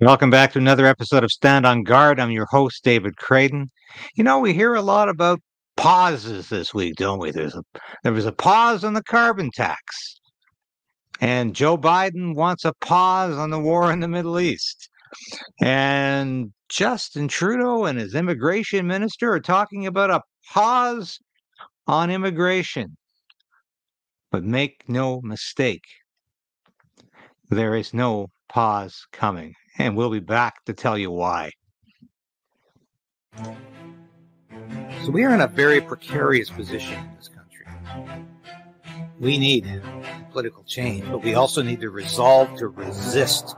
Welcome back to another episode of Stand on Guard. I'm your host, David Krayden. You know, we hear a lot about pauses this week, don't we? There's a there was a pause on the carbon tax. And Joe Biden wants a pause on the war in the Middle East. And Justin Trudeau and his immigration minister are talking about a pause on immigration. But make no mistake, there is no pause coming and we'll be back to tell you why. So we are in a very precarious position in this country. We need political change, but we also need to resolve to resist.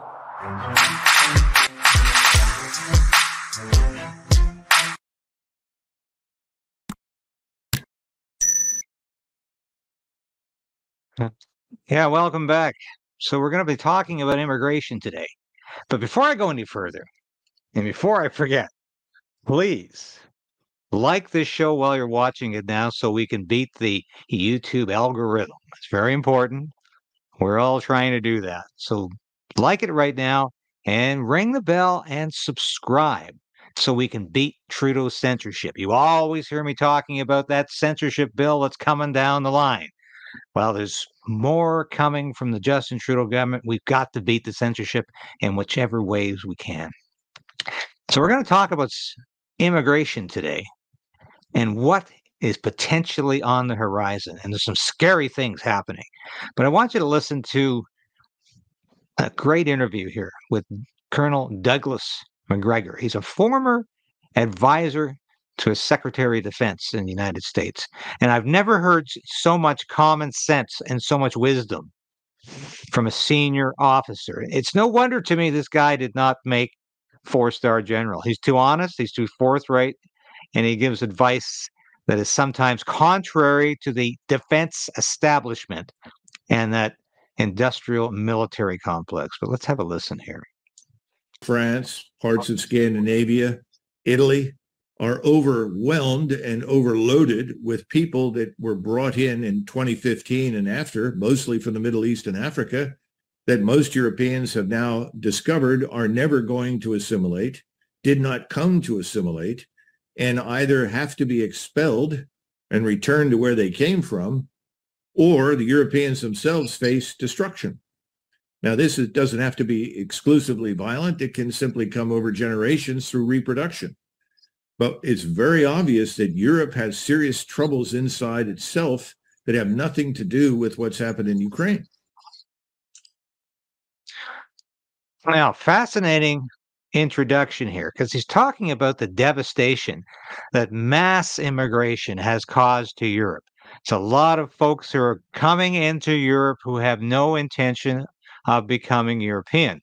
Yeah, welcome back. So, we're going to be talking about immigration today. But before I go any further, and before I forget, please like this show while you're watching it now so we can beat the YouTube algorithm. It's very important. We're all trying to do that. So like it right now and ring the bell and subscribe so we can beat Trudeau's censorship. You always hear me talking about that censorship bill that's coming down the line. Well, there's more coming from the Justin Trudeau government. We've got to beat the censorship in whichever ways we can. So, we're going to talk about immigration today and what is potentially on the horizon. And there's some scary things happening. But I want you to listen to a great interview here with Colonel Douglas Macgregor. He's a former advisor to a Secretary of Defense in the United States. And I've never heard so much common sense and so much wisdom from a senior officer. It's no wonder to me this guy did not make four star general. He's too honest, he's too forthright, and he gives advice that is sometimes contrary to the defense establishment and that industrial military complex. But let's have a listen here. France, parts of Scandinavia, Italy, are overwhelmed and overloaded with people that were brought in in 2015 and after, mostly from the Middle East and Africa, that most Europeans have now discovered are never going to assimilate, did not come to assimilate, and either have to be expelled and returned to where they came from, or the Europeans themselves face destruction. Now, this is, doesn't have to be exclusively violent. It can simply come over generations through reproduction. But it's very obvious that Europe has serious troubles inside itself that have nothing to do with what's happened in Ukraine. Now, fascinating introduction here because he's talking about the devastation that mass immigration has caused to Europe. It's a lot of folks who are coming into Europe who have no intention of becoming European.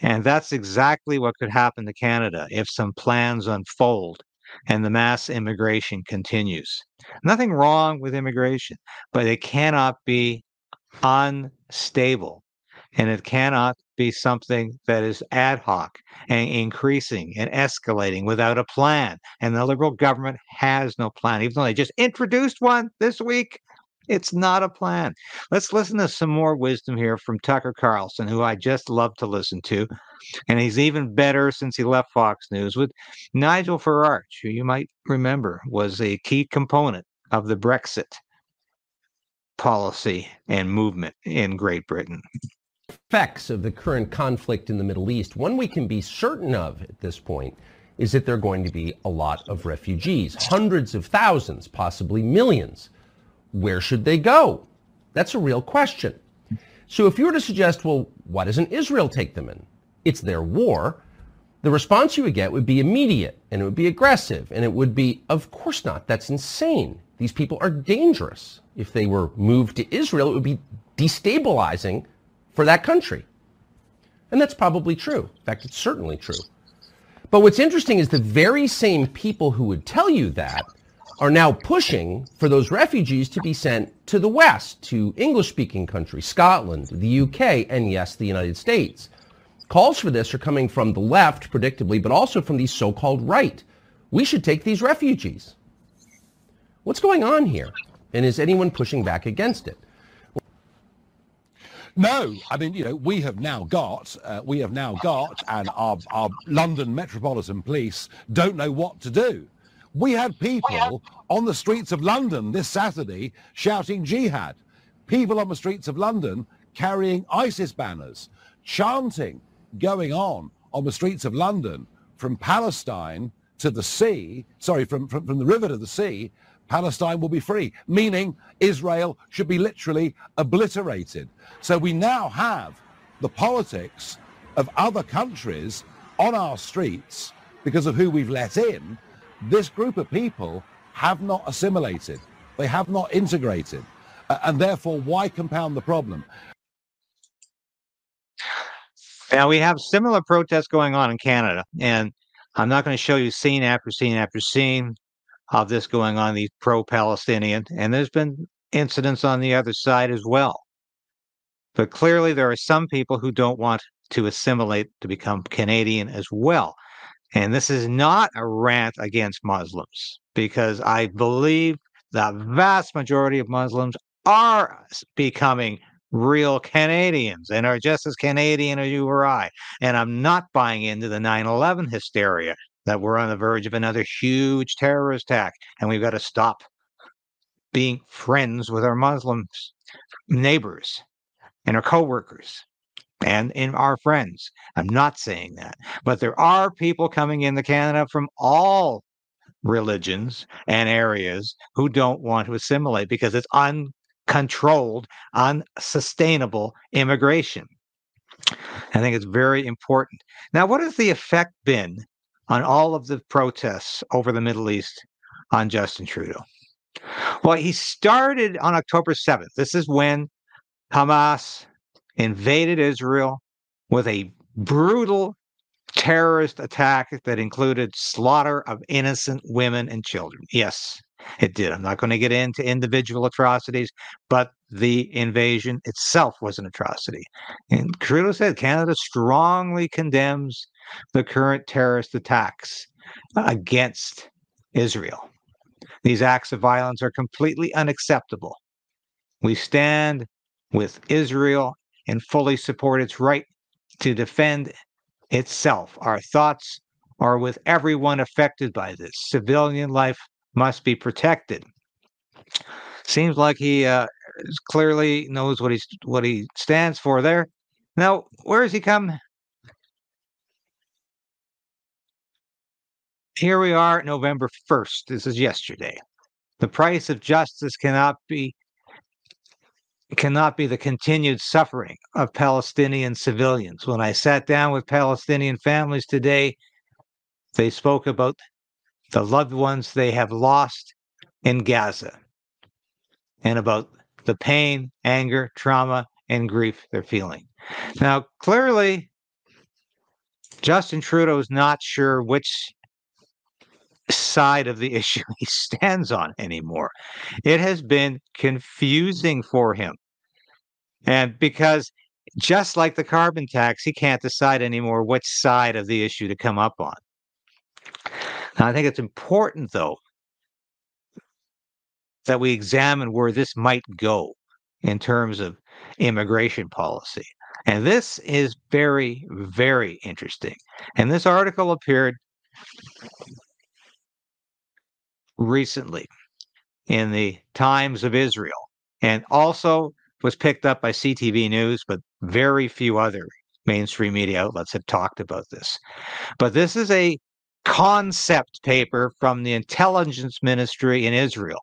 And that's exactly what could happen to Canada if some plans unfold and the mass immigration continues. Nothing wrong with immigration, but it cannot be unstable and it cannot be something that is ad hoc and increasing and escalating without a plan. And the Liberal government has no plan, even though they just introduced one this week. It's not a plan. Let's listen to some more wisdom here from Tucker Carlson, who I just love to listen to. And he's even better since he left Fox News with Nigel Farage, who you might remember was a key component of the Brexit policy and movement in Great Britain. Effects of the current conflict in the Middle East, one we can be certain of at this point is that there are going to be a lot of refugees, hundreds of thousands, possibly millions where should they go? That's a real question. So if you were to suggest, well, why doesn't Israel take them in? It's their war. The response you would get would be immediate and it would be aggressive and it would be, of course not. That's insane. These people are dangerous. If they were moved to Israel, it would be destabilizing for that country. And that's probably true. In fact, it's certainly true. But what's interesting is the very same people who would tell you that are now pushing for those refugees to be sent to the West, to English-speaking countries, Scotland, the UK, and yes, the United States. Calls for this are coming from the left, predictably, but also from the so-called right. We should take these refugees. What's going on here? And is anyone pushing back against it? No, I mean, you know, we have now got, uh, we have now got, and our, our London Metropolitan Police don't know what to do. We had people on the streets of London this Saturday shouting jihad. People on the streets of London carrying ISIS banners, chanting, going on on the streets of London from Palestine to the sea, sorry, from, from, from the river to the sea, Palestine will be free, meaning Israel should be literally obliterated. So we now have the politics of other countries on our streets because of who we've let in. This group of people have not assimilated. They have not integrated. Uh, and therefore, why compound the problem? Now, we have similar protests going on in Canada. And I'm not going to show you scene after scene after scene of this going on, these pro Palestinian. And there's been incidents on the other side as well. But clearly, there are some people who don't want to assimilate to become Canadian as well. And this is not a rant against Muslims because I believe the vast majority of Muslims are becoming real Canadians and are just as Canadian as you or I. And I'm not buying into the 9 11 hysteria that we're on the verge of another huge terrorist attack and we've got to stop being friends with our Muslims neighbors and our coworkers and in our friends. I'm not saying that, but there are people coming into Canada from all religions and areas who don't want to assimilate because it's uncontrolled, unsustainable immigration. I think it's very important. Now, what has the effect been on all of the protests over the Middle East on Justin Trudeau? Well, he started on October 7th. This is when Hamas invaded Israel with a brutal terrorist attack that included slaughter of innocent women and children. Yes, it did. I'm not going to get into individual atrocities, but the invasion itself was an atrocity. And Trudeau said Canada strongly condemns the current terrorist attacks against Israel. These acts of violence are completely unacceptable. We stand with Israel and fully support its right to defend itself. Our thoughts are with everyone affected by this. Civilian life must be protected. Seems like he uh, clearly knows what he's what he stands for there. Now, where has he come? Here we are, November 1st. This is yesterday. The price of justice cannot be cannot be the continued suffering of Palestinian civilians. When I sat down with Palestinian families today, they spoke about the loved ones they have lost in Gaza and about the pain, anger, trauma, and grief they're feeling. Now, clearly, Justin Trudeau is not sure which side of the issue he stands on anymore. It has been confusing for him. And because just like the carbon tax, he can't decide anymore which side of the issue to come up on. Now, I think it's important, though, that we examine where this might go in terms of immigration policy. And this is very, very interesting. And this article appeared recently in the Times of Israel and also was picked up by CTV News, but very few other mainstream media outlets have talked about this. But this is a concept paper from the intelligence ministry in Israel.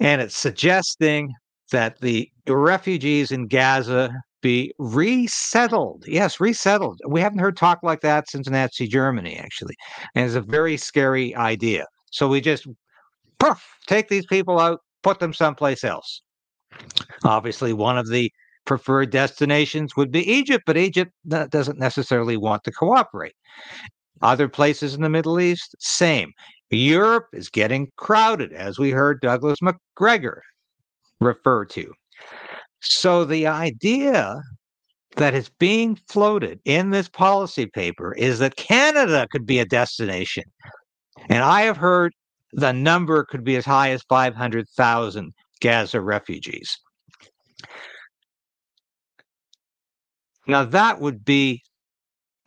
And it's suggesting that the refugees in Gaza be resettled. Yes, resettled. We haven't heard talk like that since Nazi Germany, actually. And it's a very scary idea. So we just poof, take these people out, put them someplace else. Obviously, one of the preferred destinations would be Egypt, but Egypt doesn't necessarily want to cooperate. Other places in the Middle East, same. Europe is getting crowded, as we heard Douglas Macgregor refer to. So the idea that is being floated in this policy paper is that Canada could be a destination. And I have heard the number could be as high as 500,000 Gaza refugees. Now, that would be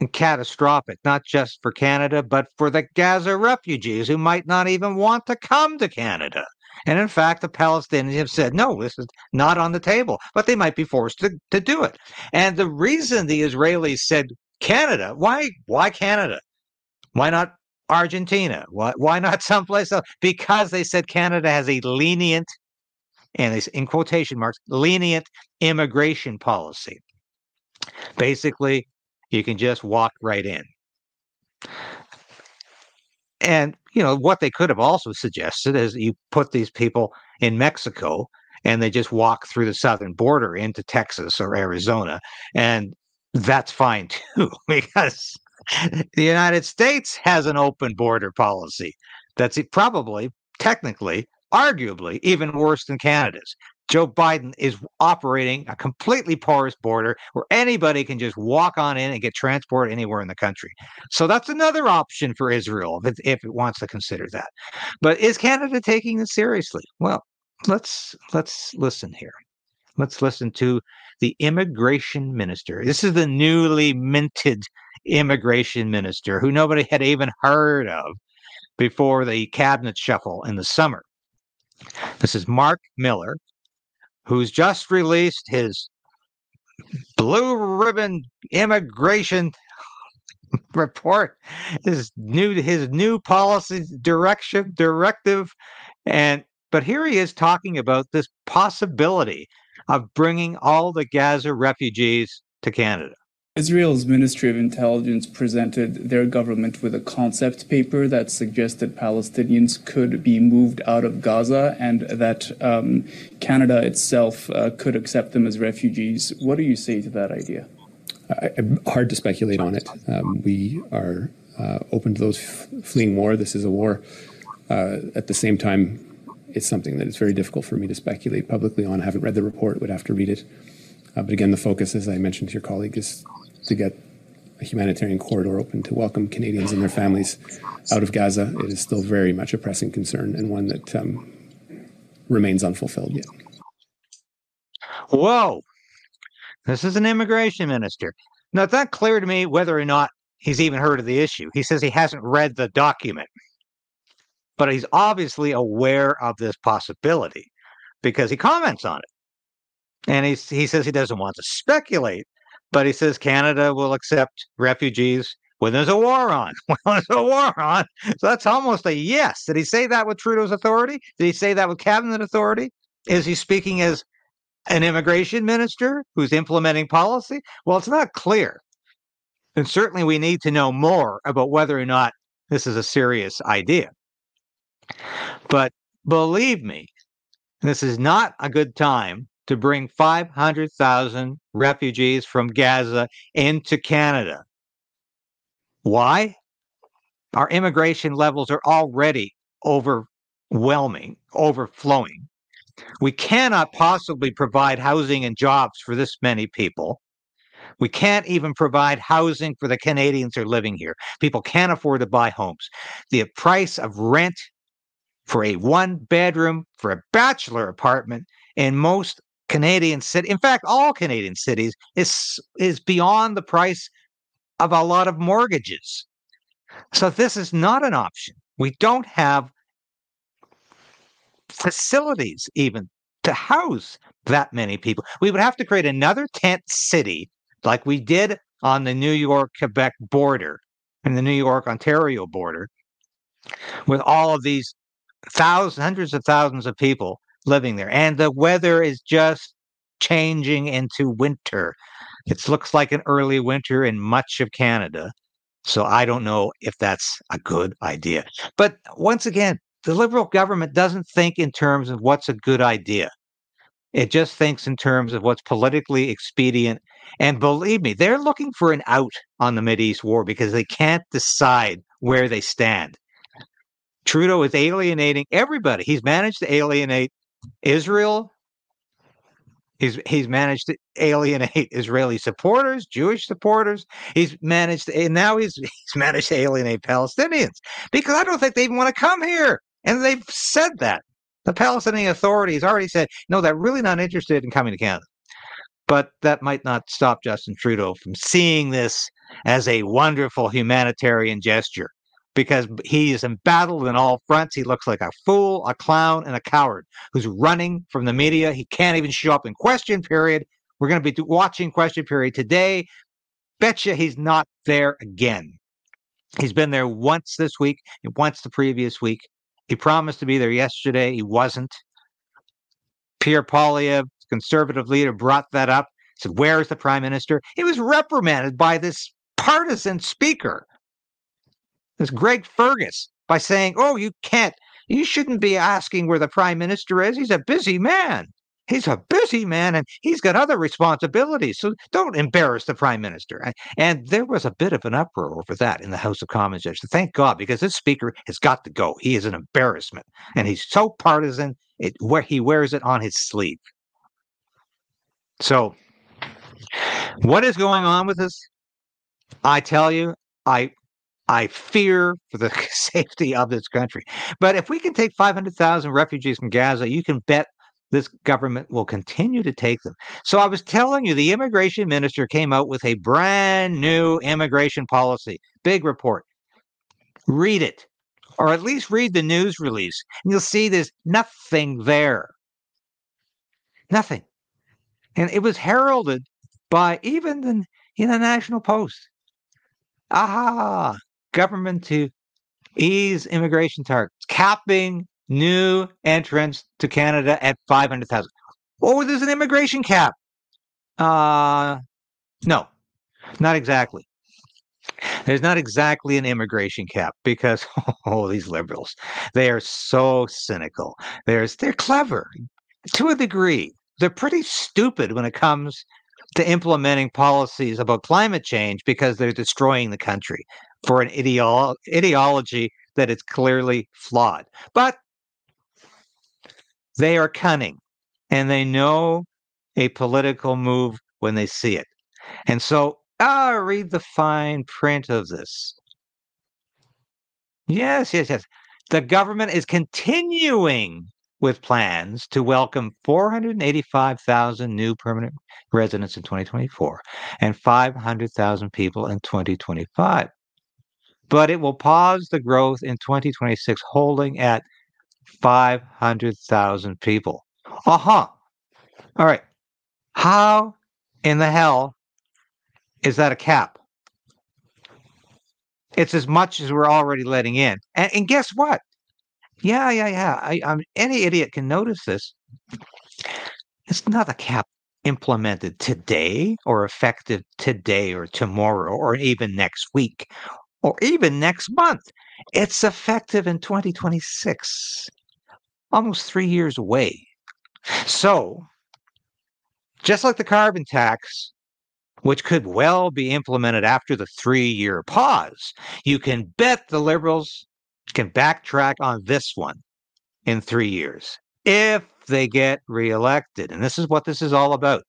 catastrophic, not just for Canada, but for the Gaza refugees who might not even want to come to Canada. And in fact, the Palestinians have said, no, this is not on the table, but they might be forced to, to do it. And the reason the Israelis said Canada, why, why Canada? Why not Argentina? Why, why not someplace else? Because they said Canada has a lenient, and it's in quotation marks, lenient immigration policy. Basically, you can just walk right in. And, you know, what they could have also suggested is you put these people in Mexico and they just walk through the southern border into Texas or Arizona. And that's fine too, because the United States has an open border policy that's probably, technically, arguably even worse than Canada's. Joe Biden is operating a completely porous border where anybody can just walk on in and get transported anywhere in the country. So that's another option for Israel if it, if it wants to consider that. But is Canada taking this seriously? Well, let's let's listen here. Let's listen to the immigration minister. This is the newly minted immigration minister who nobody had even heard of before the cabinet shuffle in the summer. This is Marc Miller, who's just released his blue ribbon immigration report his new his new policy direction directive and but here he is talking about this possibility of bringing all the Gaza refugees to Canada. Israel's Ministry of Intelligence presented their government with a concept paper that suggested Palestinians could be moved out of Gaza and that um, Canada itself uh, could accept them as refugees. What do you say to that idea? I, hard to speculate on it. Um, we are uh, open to those f- fleeing war. This is a war. Uh, at the same time, it's something that is very difficult for me to speculate publicly on. I haven't read the report, would have to read it. Uh, but again, the focus, as I mentioned to your colleague, is to get a humanitarian corridor open to welcome Canadians and their families out of Gaza. It is still very much a pressing concern and one that um, remains unfulfilled yet. Whoa. This is an immigration minister. Now, it's not clear to me whether or not he's even heard of the issue. He says he hasn't read the document, but he's obviously aware of this possibility because he comments on it. And he, he says he doesn't want to speculate but he says Canada will accept refugees when there's a war on. Well, there's a war on. So that's almost a yes. Did he say that with Trudeau's authority? Did he say that with cabinet authority? Is he speaking as an immigration minister who's implementing policy? Well, it's not clear. And certainly we need to know more about whether or not this is a serious idea. But believe me, this is not a good time to bring 500,000 refugees from Gaza into Canada. Why? Our immigration levels are already overwhelming, overflowing. We cannot possibly provide housing and jobs for this many people. We can't even provide housing for the Canadians who are living here. People can't afford to buy homes. The price of rent for a one bedroom, for a bachelor apartment in most Canadian city, in fact, all Canadian cities, is is beyond the price of a lot of mortgages. So this is not an option. We don't have facilities even to house that many people. We would have to create another tent city like we did on the New York Quebec border and the New York Ontario border with all of these thousands, hundreds of thousands of people living there. And the weather is just changing into winter. It looks like an early winter in much of Canada. So I don't know if that's a good idea. But once again, the Liberal government doesn't think in terms of what's a good idea. It just thinks in terms of what's politically expedient. And believe me, they're looking for an out on the East war because they can't decide where they stand. Trudeau is alienating everybody. He's managed to alienate Israel. He's he's managed to alienate Israeli supporters, Jewish supporters. He's managed, to, and now he's he's managed to alienate Palestinians because I don't think they even want to come here, and they've said that. The Palestinian Authority has already said no, they're really not interested in coming to Canada. But that might not stop Justin Trudeau from seeing this as a wonderful humanitarian gesture because he is embattled in all fronts. He looks like a fool, a clown, and a coward who's running from the media. He can't even show up in question period. We're going to be watching question period today. Betcha he's not there again. He's been there once this week, once the previous week. He promised to be there yesterday. He wasn't. Pierre Poilievre, conservative leader, brought that up. Said, "Where's the prime minister?" He was reprimanded by this partisan speaker, this Greg Fergus, by saying, "Oh, you can't. You shouldn't be asking where the prime minister is. He's a busy man." He's a busy man and he's got other responsibilities. So don't embarrass the prime minister. And there was a bit of an uproar over that in the House of Commons. Thank God, because this speaker has got to go. He is an embarrassment. And he's so partisan, it, where he wears it on his sleeve. So, what is going on with this? I tell you, I I fear for the safety of this country. But if we can take 500,000 refugees from Gaza, you can bet this government will continue to take them. So I was telling you, the immigration minister came out with a brand new immigration policy. Big report. Read it, or at least read the news release, and you'll see there's nothing there. Nothing. And it was heralded by even the, in the National Post. Aha! Government to ease immigration targets, capping new entrants to Canada at 500,000. Oh, there's an immigration cap. Uh, no, not exactly. There's not exactly an immigration cap because oh, these liberals, they are so cynical. They're they're clever to a degree. They're pretty stupid when it comes to implementing policies about climate change because they're destroying the country for an ideolo- ideology that is clearly flawed. But they are cunning and they know a political move when they see it. And so, ah, read the fine print of this. Yes, yes, yes. The government is continuing with plans to welcome 485,000 new permanent residents in 2024 and 500,000 people in 2025. But it will pause the growth in 2026, holding at 500,000 people. Uh huh. All right. How in the hell is that a cap? It's as much as we're already letting in. And, and guess what? Yeah, yeah, yeah. I, I'm, any idiot can notice this. It's not a cap implemented today or effective today or tomorrow or even next week or even next month. It's effective in 2026, almost three years away. So, just like the carbon tax, which could well be implemented after the three year pause, you can bet the Liberals can backtrack on this one in three years if they get reelected. And this is what this is all about.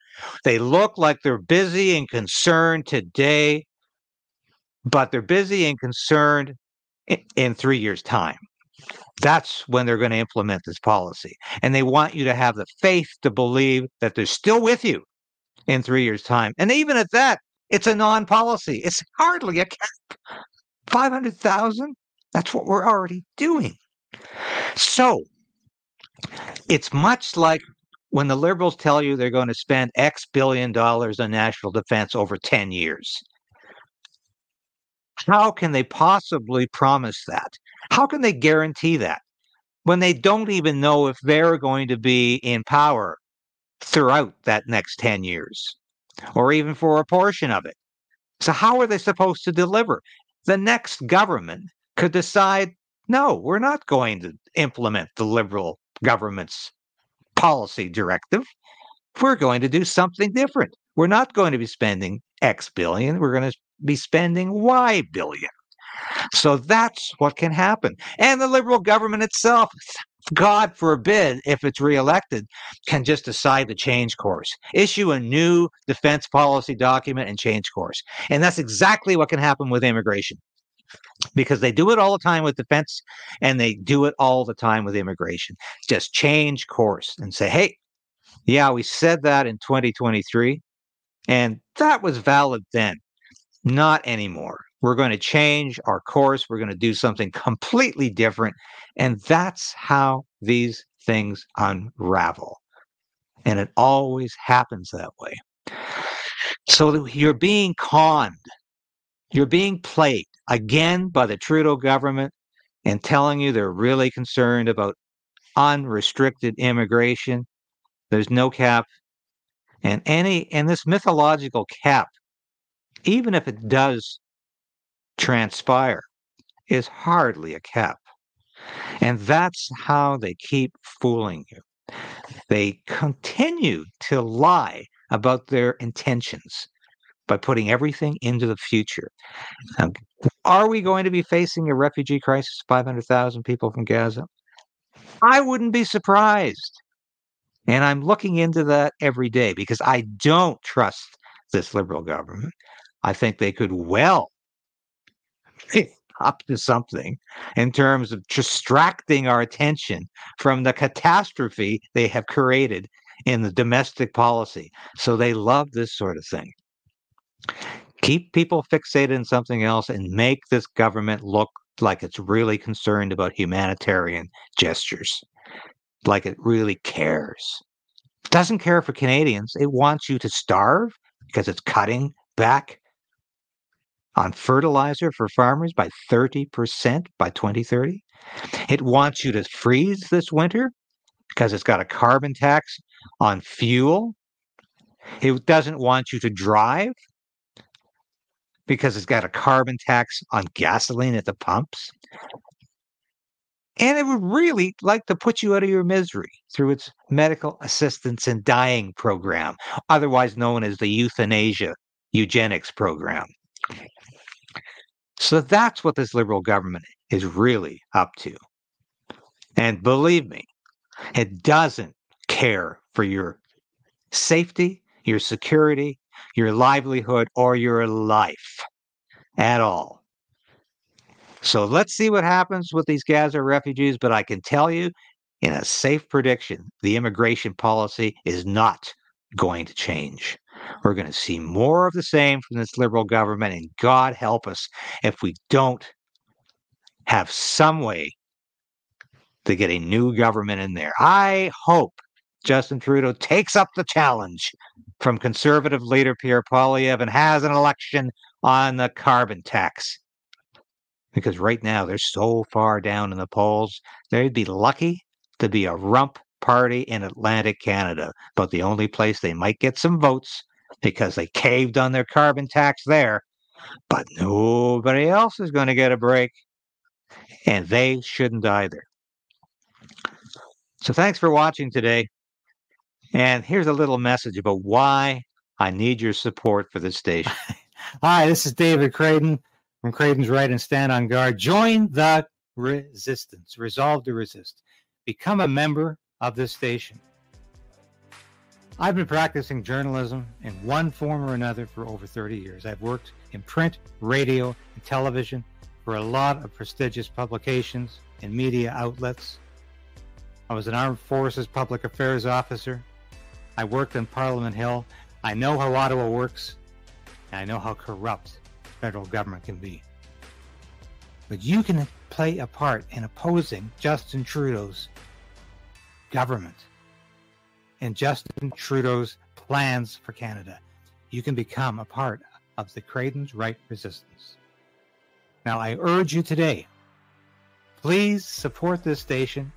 They look like they're busy and concerned today but they're busy and concerned in, in three years' time. That's when they're going to implement this policy. And they want you to have the faith to believe that they're still with you in three years' time. And even at that, it's a non policy. It's hardly a cap. 500,000? That's what we're already doing. So it's much like when the liberals tell you they're going to spend X billion dollars on national defense over 10 years. How can they possibly promise that? How can they guarantee that when they don't even know if they're going to be in power throughout that next 10 years or even for a portion of it? So, how are they supposed to deliver? The next government could decide no, we're not going to implement the liberal government's policy directive. We're going to do something different. We're not going to be spending X billion. We're going to be spending Y billion. So that's what can happen. And the liberal government itself, God forbid, if it's reelected, can just decide to change course, issue a new defense policy document and change course. And that's exactly what can happen with immigration. Because they do it all the time with defense and they do it all the time with immigration. Just change course and say, hey, yeah, we said that in 2023 And that was valid then, not anymore. We're going to change our course. We're going to do something completely different. And that's how these things unravel. And it always happens that way. So you're being conned. You're being played again by the Trudeau government and telling you they're really concerned about unrestricted immigration. There's no cap. And any and this mythological cap, even if it does transpire, is hardly a cap. And that's how they keep fooling you. They continue to lie about their intentions by putting everything into the future. Are we going to be facing a refugee crisis, 500,000 people from Gaza? I wouldn't be surprised. And I'm looking into that every day because I don't trust this liberal government. I think they could well up to something in terms of distracting our attention from the catastrophe they have created in the domestic policy. So they love this sort of thing. Keep people fixated in something else and make this government look like it's really concerned about humanitarian gestures, like it really cares. It doesn't care for Canadians. It wants you to starve because it's cutting back on fertilizer for farmers by 30% by 2030. It wants you to freeze this winter because it's got a carbon tax on fuel. It doesn't want you to drive because it's got a carbon tax on gasoline at the pumps. And it would really like to put you out of your misery through its medical assistance in dying program, otherwise known as the euthanasia eugenics program. So that's what this liberal government is really up to. And believe me, it doesn't care for your safety, your security, your livelihood, or your life at all. So let's see what happens with these Gaza refugees. But I can tell you, in a safe prediction, the immigration policy is not going to change. We're going to see more of the same from this liberal government, and God help us if we don't have some way to get a new government in there. I hope Justin Trudeau takes up the challenge from conservative leader Pierre Poilievre and has an election on the carbon tax. Because right now they're so far down in the polls, they'd be lucky to be a rump party in Atlantic Canada. But the only place they might get some votes because they caved on their carbon tax there. But nobody else is going to get a break. And they shouldn't either. So thanks for watching today. And here's a little message about why I need your support for this station. Hi, this is David Krayden from Krayden's Right and Stand on Guard. Join the resistance. Resolve to resist. Become a member of this station. I've been practicing journalism in one form or another for over 30 years. I've worked in print, radio, and television for a lot of prestigious publications and media outlets. I was an armed forces public affairs officer. I worked in Parliament Hill. I know how Ottawa works. And I know how corrupt federal government can be. But you can play a part in opposing Justin Trudeau's government and Justin Trudeau's plans for Canada. You can become a part of the Krayden's Right Resistance. Now, I urge you today, please support this station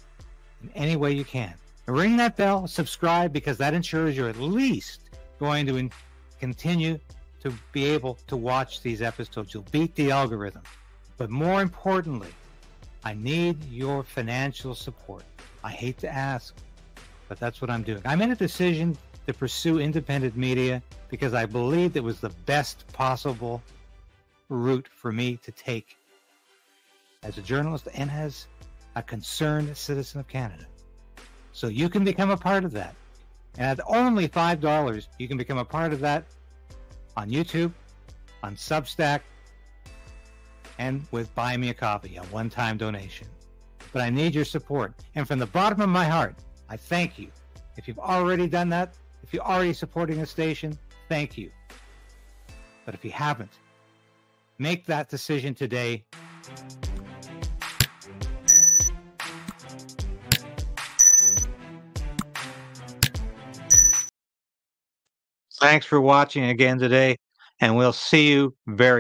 in any way you can. Ring that bell, subscribe, because that ensures you're at least going to in- continue to be able to watch these episodes. You'll beat the algorithm. But more importantly, I need your financial support. I hate to ask, but that's what I'm doing. I made a decision to pursue independent media because I believed it was the best possible route for me to take as a journalist and as a concerned citizen of Canada. So you can become a part of that. And at only $5, you can become a part of that on YouTube, on Substack, and with Buy Me a Coffee, a one time donation. But I need your support. And from the bottom of my heart, I thank you. If you've already done that, if you're already supporting the station, thank you. But if you haven't, make that decision today. Thanks for watching again today, and we'll see you very